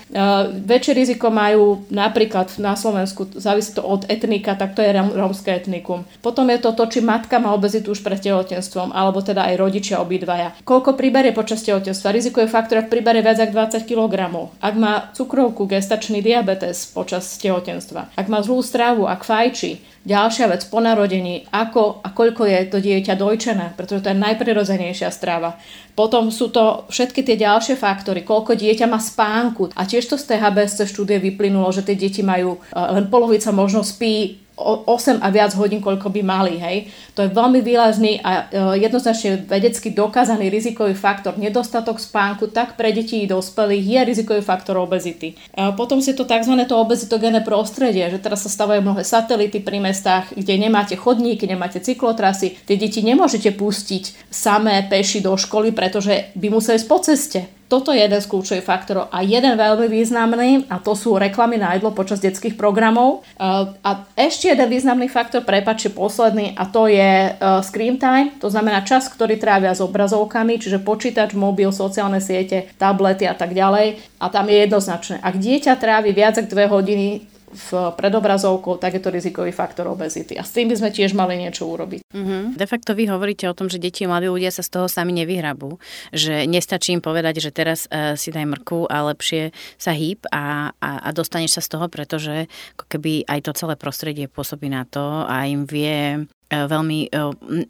väčšie riziko majú napríklad na Slovensku, závisí to od etnika, tak to je rómske etnikum. Potom je to to, či matka má obezitu už pred tehotenstvom, alebo teda aj rodičia obidvaja. Koľko priberie počas tehotenstva? Rizikové faktory priberie viac ako 20 kg. Ak má cukrovku, gestačný diabetes počas tehotenstva, tehotenstva. Ak má zlú stravu, ak fajčí, ďalšia vec po narodení, ako a koľko je to dieťa dojčené, pretože to je najprirodzenejšia strava. Potom sú to všetky tie ďalšie faktory, koľko dieťa má spánku. A tiež to z tej HBSC štúdie vyplynulo, že tie deti majú, eh, len polovica možno spí 8 a viac hodín, koľko by mali. Hej. To je veľmi výrazný a e, jednoznačne vedecky dokázaný rizikový faktor. Nedostatok spánku tak pre deti i dospelých je rizikový faktor obezity. A potom si to tzv. to obezitogénne prostredie, že teraz sa stavajú mnohé satelity pri mestách, kde nemáte chodníky, nemáte cyklotrasy. Tie deti nemôžete pustiť samé peši do školy, pretože by museli ísť po ceste toto je jeden z kľúčových faktorov. A jeden veľmi významný, a to sú reklamy na jedlo počas detských programov. Eh, a ešte jeden významný faktor, prepačte, posledný, a to je eh, screen time, to znamená čas, ktorý trávia s obrazovkami, čiže počítač, mobil, sociálne siete, tablety a tak ďalej. A tam je jednoznačné. Ak dieťa trávi viac ako dve hodiny v predobrazovkou, tak je to rizikový faktor obezity. A s tým by sme tiež mali niečo urobiť. Mm-hmm. De facto vy hovoríte o tom, že deti a mladí ľudia sa z toho sami nevyhrabú. Že nestačí im povedať, že teraz uh, si daj mrku a lepšie sa hýb a, a, a dostaneš sa z toho, pretože ako keby aj to celé prostredie pôsobí na to a im vie veľmi e,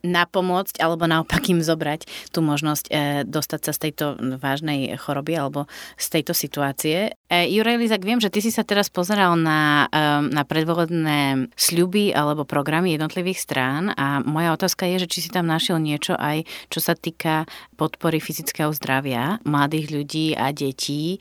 napomôcť alebo naopak im zobrať tú možnosť e, dostať sa z tejto vážnej choroby alebo z tejto situácie. Juraj Lizak, viem, že ty si sa teraz pozeral na, na predvolebné sľuby alebo programy jednotlivých strán a moja otázka je, že či si tam našiel niečo aj, čo sa týka podpory fyzického zdravia mladých ľudí a detí.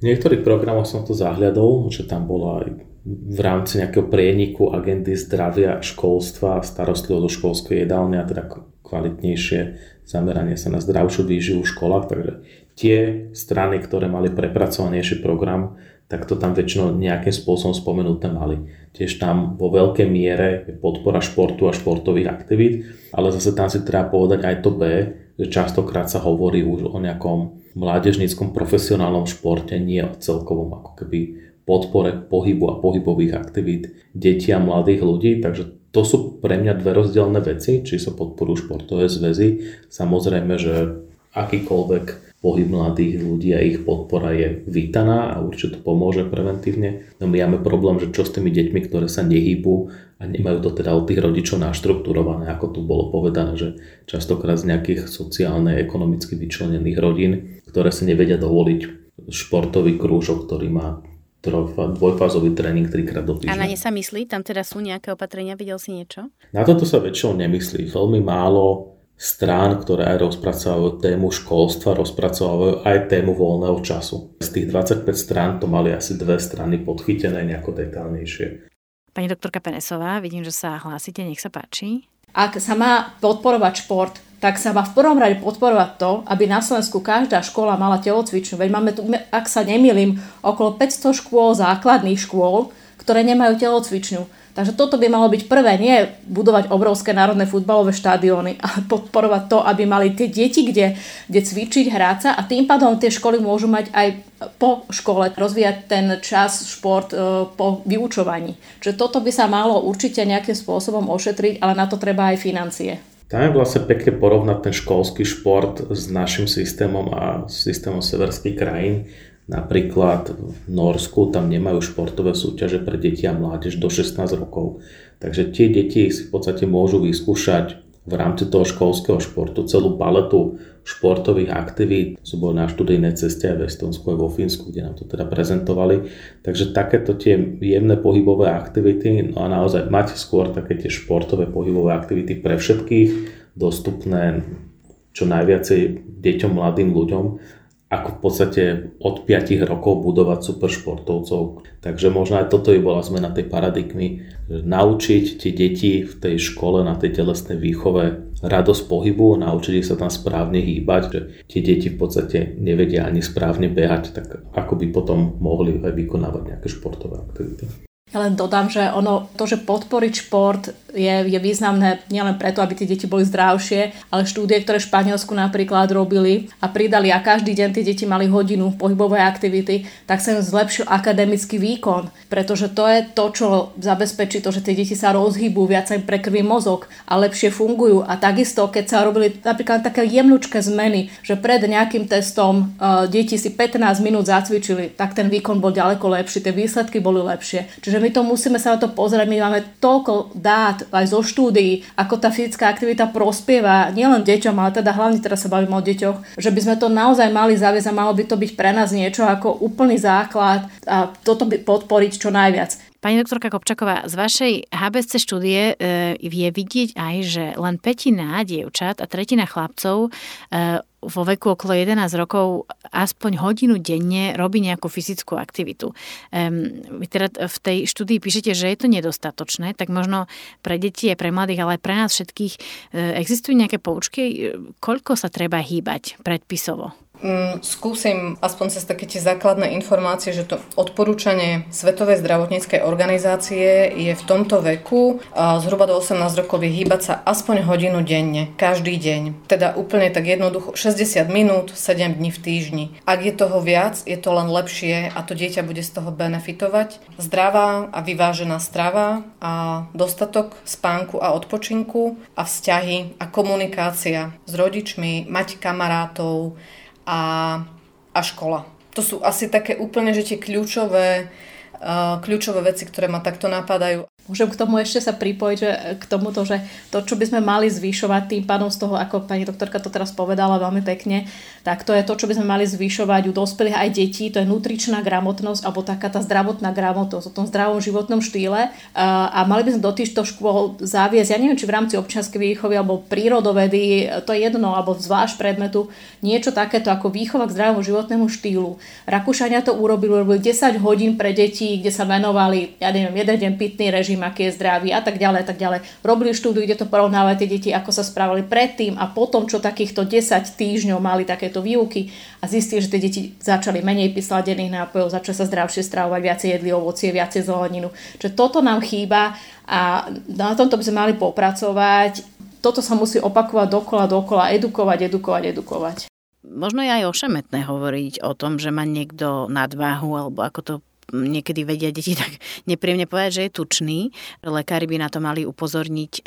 V niektorých programoch som to zahľadol, že tam bola aj v rámci nejakého prieniku agendy zdravia, školstva, starostlivosť o školské jedálne a teda kvalitnejšie zameranie sa na zdravšiu výživu v školách. Takže tie strany, ktoré mali prepracovanejší program, tak to tam väčšinou nejakým spôsobom spomenuté mali. Tiež tam vo veľkej miere je podpora športu a športových aktivít, ale zase tam si treba povedať aj to B, že častokrát sa hovorí už o nejakom mládežníckom profesionálnom športe, nie o celkovom ako keby podpore pohybu a pohybových aktivít detí a mladých ľudí, takže to sú pre mňa dve rozdielne veci, či sa podporujú športové zväzy. Samozrejme, že akýkoľvek pohyb mladých ľudí a ich podpora je vítaná a určite to pomôže preventívne. No my máme problém, že čo s tými deťmi, ktoré sa nehybu a nemajú to teda od tých rodičov naštrukturované, ako tu bolo povedané, že častokrát z nejakých sociálne, ekonomicky vyčlenených rodín, ktoré si nevedia dovoliť športový krúžok, ktorý má dvojfázový tréning trikrát do týždňa. A na ne sa myslí? Tam teda sú nejaké opatrenia? Videl si niečo? Na toto sa väčšinou nemyslí. Veľmi málo strán, ktoré aj rozpracovajú tému školstva, rozpracovajú aj tému voľného času. Z tých 25 strán to mali asi dve strany podchytené nejako detálnejšie. Pani doktorka Penesová, vidím, že sa hlásite, nech sa páči. Ak sa má podporovať šport, tak sa má v prvom rade podporovať to, aby na Slovensku každá škola mala telocvičnú. Veď máme tu, ak sa nemýlim, okolo 500 škôl, základných škôl, ktoré nemajú telocvičňu. Takže toto by malo byť prvé, nie budovať obrovské národné futbalové štadióny, ale podporovať to, aby mali tie deti kde, kde cvičiť, hrať sa a tým pádom tie školy môžu mať aj po škole rozvíjať ten čas, šport e, po vyučovaní. Čiže toto by sa malo určite nejakým spôsobom ošetriť, ale na to treba aj financie. Tam je vlastne pekne porovnať ten školský šport s našim systémom a systémom severských krajín, Napríklad v Norsku tam nemajú športové súťaže pre deti a mládež do 16 rokov. Takže tie deti si v podstate môžu vyskúšať v rámci toho školského športu celú paletu športových aktivít. Sú boli na študijnej ceste aj v Estonsku, aj vo Fínsku, kde nám to teda prezentovali. Takže takéto tie jemné pohybové aktivity, no a naozaj máte skôr také tie športové pohybové aktivity pre všetkých, dostupné čo najviacej deťom, mladým ľuďom ako v podstate od 5 rokov budovať super športovcov. Takže možno aj toto by bola zmena tej paradigmy, naučiť tie deti v tej škole na tej telesnej výchove radosť pohybu, naučiť ich sa tam správne hýbať, že tie deti v podstate nevedia ani správne behať, tak ako by potom mohli aj vykonávať nejaké športové aktivity. Ja len dodám, že ono, to, že podporiť šport je, je významné nielen preto, aby tie deti boli zdravšie, ale štúdie, ktoré v Španielsku napríklad robili a pridali a každý deň tie deti mali hodinu pohybovej aktivity, tak sa im zlepšil akademický výkon, pretože to je to, čo zabezpečí to, že tie deti sa rozhýbu, viac sa im prekrví mozog a lepšie fungujú. A takisto, keď sa robili napríklad také jemnučké zmeny, že pred nejakým testom uh, deti si 15 minút zacvičili, tak ten výkon bol ďaleko lepší, tie výsledky boli lepšie. Čiže my to musíme sa na to pozrieť, my máme toľko dát aj zo štúdií, ako tá fyzická aktivita prospieva nielen deťom, ale teda hlavne teraz sa bavíme o deťoch, že by sme to naozaj mali zaviesť a malo by to byť pre nás niečo ako úplný základ a toto by podporiť čo najviac. Pani doktorka Kopčaková, z vašej HBSC štúdie e, je vidieť aj, že len petina dievčat a tretina chlapcov e, vo veku okolo 11 rokov aspoň hodinu denne robí nejakú fyzickú aktivitu. Um, vy teda v tej štúdii píšete, že je to nedostatočné, tak možno pre deti a pre mladých, ale aj pre nás všetkých e, existujú nejaké poučky, koľko sa treba hýbať predpisovo? Mm, skúsim aspoň cez také tie základné informácie, že to odporúčanie Svetovej zdravotníckej organizácie je v tomto veku zhruba do 18 rokov je hýbať sa aspoň hodinu denne, každý deň. Teda úplne tak jednoducho 60 minút, 7 dní v týždni. Ak je toho viac, je to len lepšie a to dieťa bude z toho benefitovať. Zdravá a vyvážená strava a dostatok spánku a odpočinku a vzťahy a komunikácia s rodičmi, mať kamarátov, a, a škola. To sú asi také úplne, že tie kľúčové, uh, kľúčové veci, ktoré ma takto napadajú. Môžem k tomu ešte sa pripojiť, že k tomuto, že to, čo by sme mali zvyšovať tým pádom z toho, ako pani doktorka to teraz povedala veľmi pekne, tak to je to, čo by sme mali zvyšovať u dospelých aj detí, to je nutričná gramotnosť alebo taká tá zdravotná gramotnosť o tom zdravom životnom štýle a mali by sme do týchto škôl zaviesť, ja neviem, či v rámci občianskej výchovy alebo prírodovedy, to je jedno, alebo zvlášť predmetu, niečo takéto ako výchova k zdravému životnému štýlu. Rakúšania to urobili, urobili 10 hodín pre deti, kde sa venovali, ja neviem, jeden deň pitný režim, režim, aký je zdravý a tak ďalej a tak ďalej. Robili štúdiu, kde to porovnávali tie deti, ako sa správali predtým a potom, čo takýchto 10 týždňov mali takéto výuky a zistili, že tie deti začali menej pysladených nápojov, začali sa zdravšie stravovať, viacej jedli ovocie, viacej zeleninu. Čiže toto nám chýba a na tomto by sme mali popracovať. Toto sa musí opakovať dokola, dokola, edukovať, edukovať, edukovať. Možno je aj ošemetné hovoriť o tom, že má niekto nadváhu, alebo ako to niekedy vedia deti tak nepríjemne povedať, že je tučný. Lekári by na to mali upozorniť e,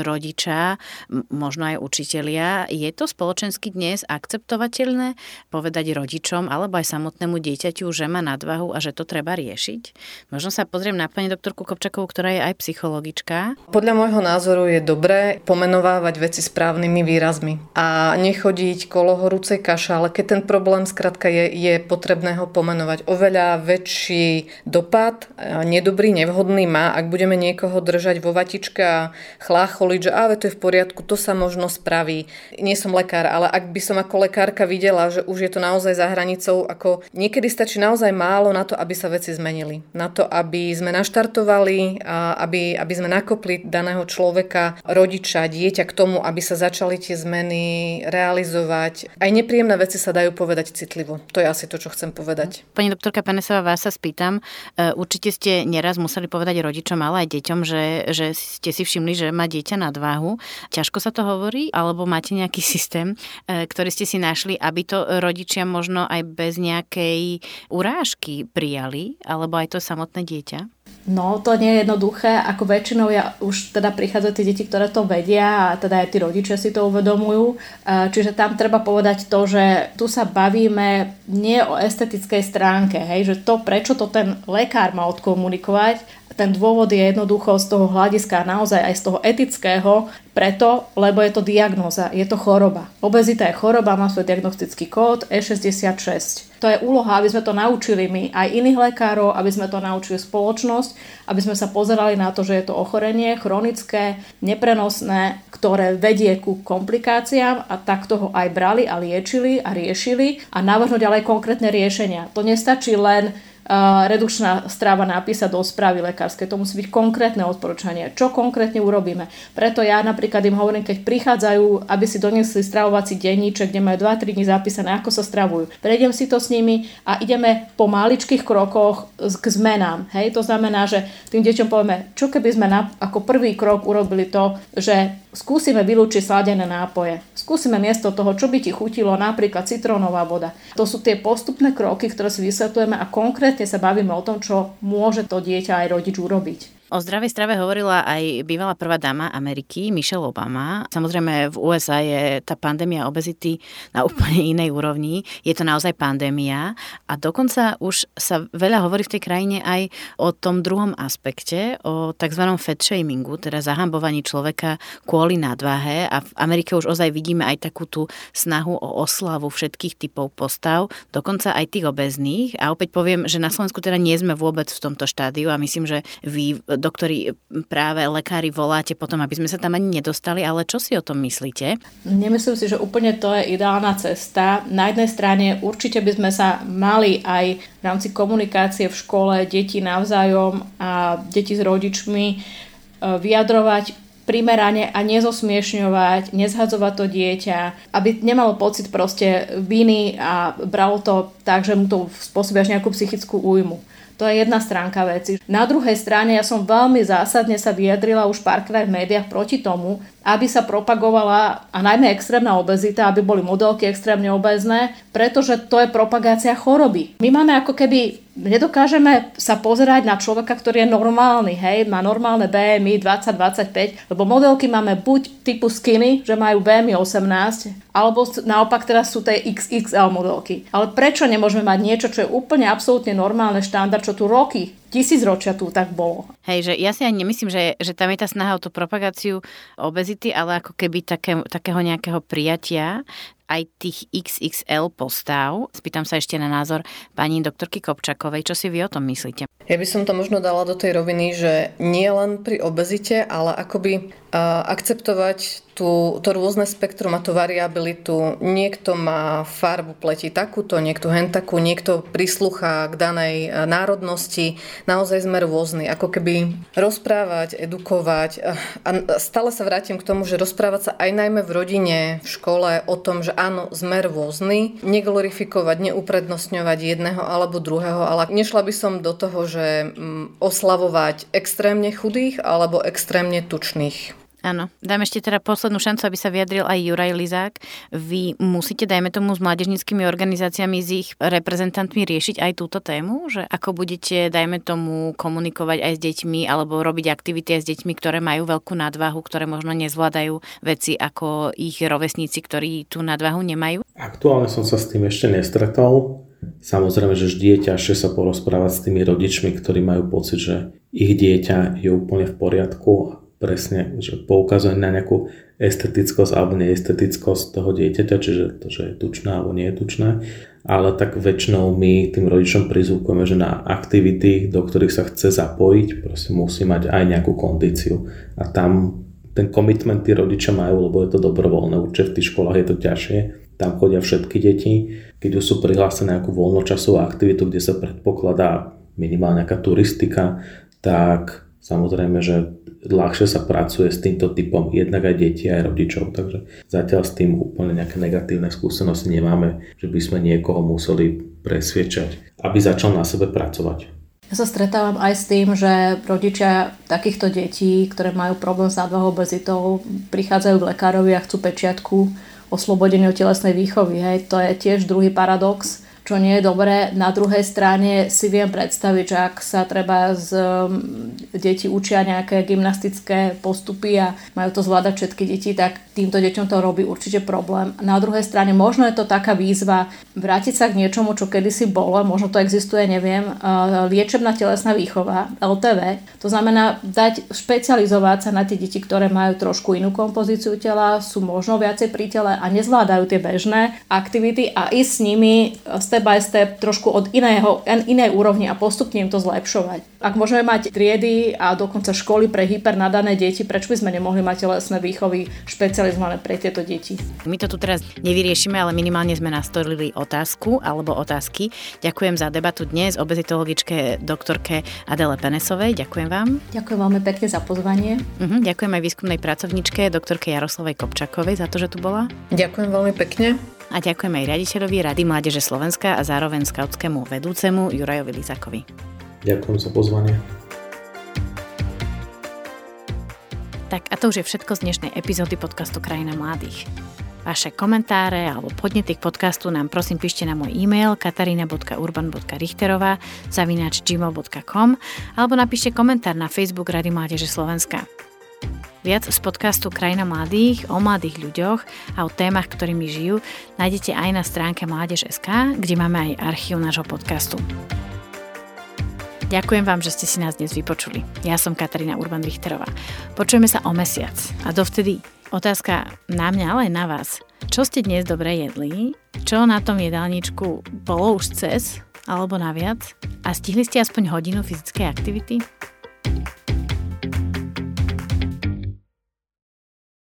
rodiča, možno aj učitelia. Je to spoločensky dnes akceptovateľné povedať rodičom alebo aj samotnému dieťaťu, že má nadvahu a že to treba riešiť? Možno sa pozriem na pani doktorku Kopčakovú, ktorá je aj psychologička. Podľa môjho názoru je dobré pomenovávať veci správnymi výrazmi a nechodiť kolo horúcej kaša, ale keď ten problém skrátka je, je potrebné ho pomenovať oveľa väčší dopad, nedobrý, nevhodný má, ak budeme niekoho držať vo vatičke a chlácholiť, že ale to je v poriadku, to sa možno spraví. Nie som lekár, ale ak by som ako lekárka videla, že už je to naozaj za hranicou, ako niekedy stačí naozaj málo na to, aby sa veci zmenili. Na to, aby sme naštartovali, aby, aby sme nakopli daného človeka, rodiča, dieťa k tomu, aby sa začali tie zmeny realizovať. Aj nepríjemné veci sa dajú povedať citlivo. To je asi to, čo chcem povedať. Pani doktorka Panesová, vás sa spýtam. E, určite ste neraz museli povedať rodičom, ale aj deťom, že, že ste si všimli, že má dieťa nadváhu. Ťažko sa to hovorí, alebo máte nejaký systém, e, ktorý ste si našli, aby to rodičia možno aj bez nejakej urážky prijali, alebo aj to samotné dieťa? No, to nie je jednoduché, ako väčšinou ja už teda prichádzajú tie deti, ktoré to vedia a teda aj tí rodičia si to uvedomujú. E, čiže tam treba povedať to, že tu sa bavíme nie o estetickej stránke, hej, že to, prečo to ten lekár má odkomunikovať, ten dôvod je jednoducho z toho hľadiska naozaj aj z toho etického, preto, lebo je to diagnóza, je to choroba. Obezita je choroba, má svoj diagnostický kód E66. To je úloha, aby sme to naučili my, aj iných lekárov, aby sme to naučili spoločnosť, aby sme sa pozerali na to, že je to ochorenie chronické, neprenosné, ktoré vedie ku komplikáciám a tak toho aj brali a liečili a riešili a navrhnúť ďalej konkrétne riešenia. To nestačí len redukčná strava napísať do správy lekárskej. To musí byť konkrétne odporúčanie. Čo konkrétne urobíme? Preto ja napríklad im hovorím, keď prichádzajú, aby si doniesli stravovací denníček, kde majú 2-3 dní zapísané, ako sa stravujú. Prejdem si to s nimi a ideme po maličkých krokoch k zmenám. Hej? To znamená, že tým deťom povieme, čo keby sme na, ako prvý krok urobili to, že skúsime vylúčiť sladené nápoje. Skúsime miesto toho, čo by ti chutilo, napríklad citrónová voda. To sú tie postupné kroky, ktoré si vysvetľujeme a konkrétne sa bavíme o tom, čo môže to dieťa aj rodič urobiť. O zdravej strave hovorila aj bývalá prvá dáma Ameriky, Michelle Obama. Samozrejme v USA je tá pandémia obezity na úplne inej úrovni. Je to naozaj pandémia a dokonca už sa veľa hovorí v tej krajine aj o tom druhom aspekte, o tzv. fat shamingu, teda zahambovaní človeka kvôli nadváhe a v Amerike už ozaj vidíme aj takú tú snahu o oslavu všetkých typov postav, dokonca aj tých obezných. A opäť poviem, že na Slovensku teda nie sme vôbec v tomto štádiu a myslím, že vy do ktorí práve lekári voláte potom, aby sme sa tam ani nedostali, ale čo si o tom myslíte? Nemyslím si, že úplne to je ideálna cesta. Na jednej strane určite by sme sa mali aj v rámci komunikácie v škole deti navzájom a deti s rodičmi e, vyjadrovať primerane a nezosmiešňovať, nezhadzovať to dieťa, aby nemalo pocit proste viny a bralo to tak, že mu to spôsobí až nejakú psychickú újmu. To je jedna stránka veci. Na druhej strane ja som veľmi zásadne sa vyjadrila už párkrát v médiách proti tomu, aby sa propagovala a najmä extrémna obezita, aby boli modelky extrémne obezné, pretože to je propagácia choroby. My máme ako keby nedokážeme sa pozerať na človeka, ktorý je normálny, hej, má normálne BMI 20-25, lebo modelky máme buď typu skinny, že majú BMI 18, alebo naopak teraz sú tie XXL modelky. Ale prečo nemôžeme mať niečo, čo je úplne absolútne normálne štandard, čo tu roky tisíc ročia tu tak bolo. Hej, že ja si ani nemyslím, že, že tam je tá snaha o tú propagáciu obezity, ale ako keby také, takého nejakého prijatia aj tých XXL postav. Spýtam sa ešte na názor pani doktorky Kopčakovej. Čo si vy o tom myslíte? Ja by som to možno dala do tej roviny, že nie len pri obezite, ale akoby uh, akceptovať tú, to rôzne spektrum a tú variabilitu. Niekto má farbu pleti takúto, niekto hen takú, niekto prisluchá k danej e, národnosti. Naozaj sme rôzni. Ako keby rozprávať, edukovať. E, a stále sa vrátim k tomu, že rozprávať sa aj najmä v rodine, v škole o tom, že áno, sme rôzni. Neglorifikovať, neuprednostňovať jedného alebo druhého, ale nešla by som do toho, že mm, oslavovať extrémne chudých alebo extrémne tučných. Áno, dám ešte teda poslednú šancu, aby sa vyjadril aj Juraj Lizák. Vy musíte, dajme tomu, s mládežnickými organizáciami, s ich reprezentantmi riešiť aj túto tému, že ako budete, dajme tomu, komunikovať aj s deťmi alebo robiť aktivity aj s deťmi, ktoré majú veľkú nadvahu, ktoré možno nezvládajú veci ako ich rovesníci, ktorí tú nadvahu nemajú? Aktuálne som sa s tým ešte nestretol. Samozrejme, že vždy je ťažšie sa porozprávať s tými rodičmi, ktorí majú pocit, že ich dieťa je úplne v poriadku presne, že poukazuje na nejakú estetickosť alebo neestetickosť toho dieťaťa, čiže to, že je tučné alebo nie je tučné. Ale tak väčšinou my tým rodičom prizvukujeme, že na aktivity, do ktorých sa chce zapojiť, proste musí mať aj nejakú kondíciu. A tam ten komitment tí rodičia majú, lebo je to dobrovoľné. Určite v tých školách je to ťažšie. Tam chodia všetky deti. Keď už sú prihlásené nejakú voľnočasovú aktivitu, kde sa predpokladá minimálne nejaká turistika, tak samozrejme, že ľahšie sa pracuje s týmto typom jednak aj detí, aj rodičov, takže zatiaľ s tým úplne nejaké negatívne skúsenosti nemáme, že by sme niekoho museli presviečať, aby začal na sebe pracovať. Ja sa stretávam aj s tým, že rodičia takýchto detí, ktoré majú problém s nadvahou obezitou, prichádzajú k lekárovi a chcú pečiatku oslobodeniu telesnej výchovy. Hej. To je tiež druhý paradox, čo nie je dobré. Na druhej strane si viem predstaviť, že ak sa treba z um, deti učia nejaké gymnastické postupy a majú to zvládať všetky deti, tak týmto deťom to robí určite problém. Na druhej strane možno je to taká výzva vrátiť sa k niečomu, čo kedysi bolo, možno to existuje, neviem, uh, liečebná telesná výchova, LTV. To znamená dať špecializovať sa na tie deti, ktoré majú trošku inú kompozíciu tela, sú možno viacej pri tele a nezvládajú tie bežné aktivity a ísť s nimi z step by step trošku od iného, inej úrovni a postupne im to zlepšovať. Ak môžeme mať triedy a dokonca školy pre hypernadané deti, prečo by sme nemohli mať telesné výchovy špecializované pre tieto deti? My to tu teraz nevyriešime, ale minimálne sme nastolili otázku alebo otázky. Ďakujem za debatu dnes obezitologičke doktorke Adele Penesovej. Ďakujem vám. Ďakujem veľmi pekne za pozvanie. Uh-huh, ďakujem aj výskumnej pracovničke doktorke Jaroslavej Kopčakovej za to, že tu bola. Ďakujem veľmi pekne. A ďakujem aj riaditeľovi Rady Mládeže Slovenska a zároveň skautskému vedúcemu Jurajovi Lizakovi. Ďakujem za pozvanie. Tak a to už je všetko z dnešnej epizódy podcastu Krajina mladých. Vaše komentáre alebo podnety k podcastu nám prosím píšte na môj e-mail katarina.urban.richterová zavinač gmail.com alebo napíšte komentár na Facebook Rady Mládeže Slovenska. Viac z podcastu Krajina mladých o mladých ľuďoch a o témach, ktorými žijú, nájdete aj na stránke Mládež.sk, kde máme aj archív nášho podcastu. Ďakujem vám, že ste si nás dnes vypočuli. Ja som Katarína Urban-Richterová. Počujeme sa o mesiac a dovtedy otázka na mňa, ale aj na vás. Čo ste dnes dobre jedli? Čo na tom jedálničku bolo už cez alebo naviac? A stihli ste aspoň hodinu fyzickej aktivity?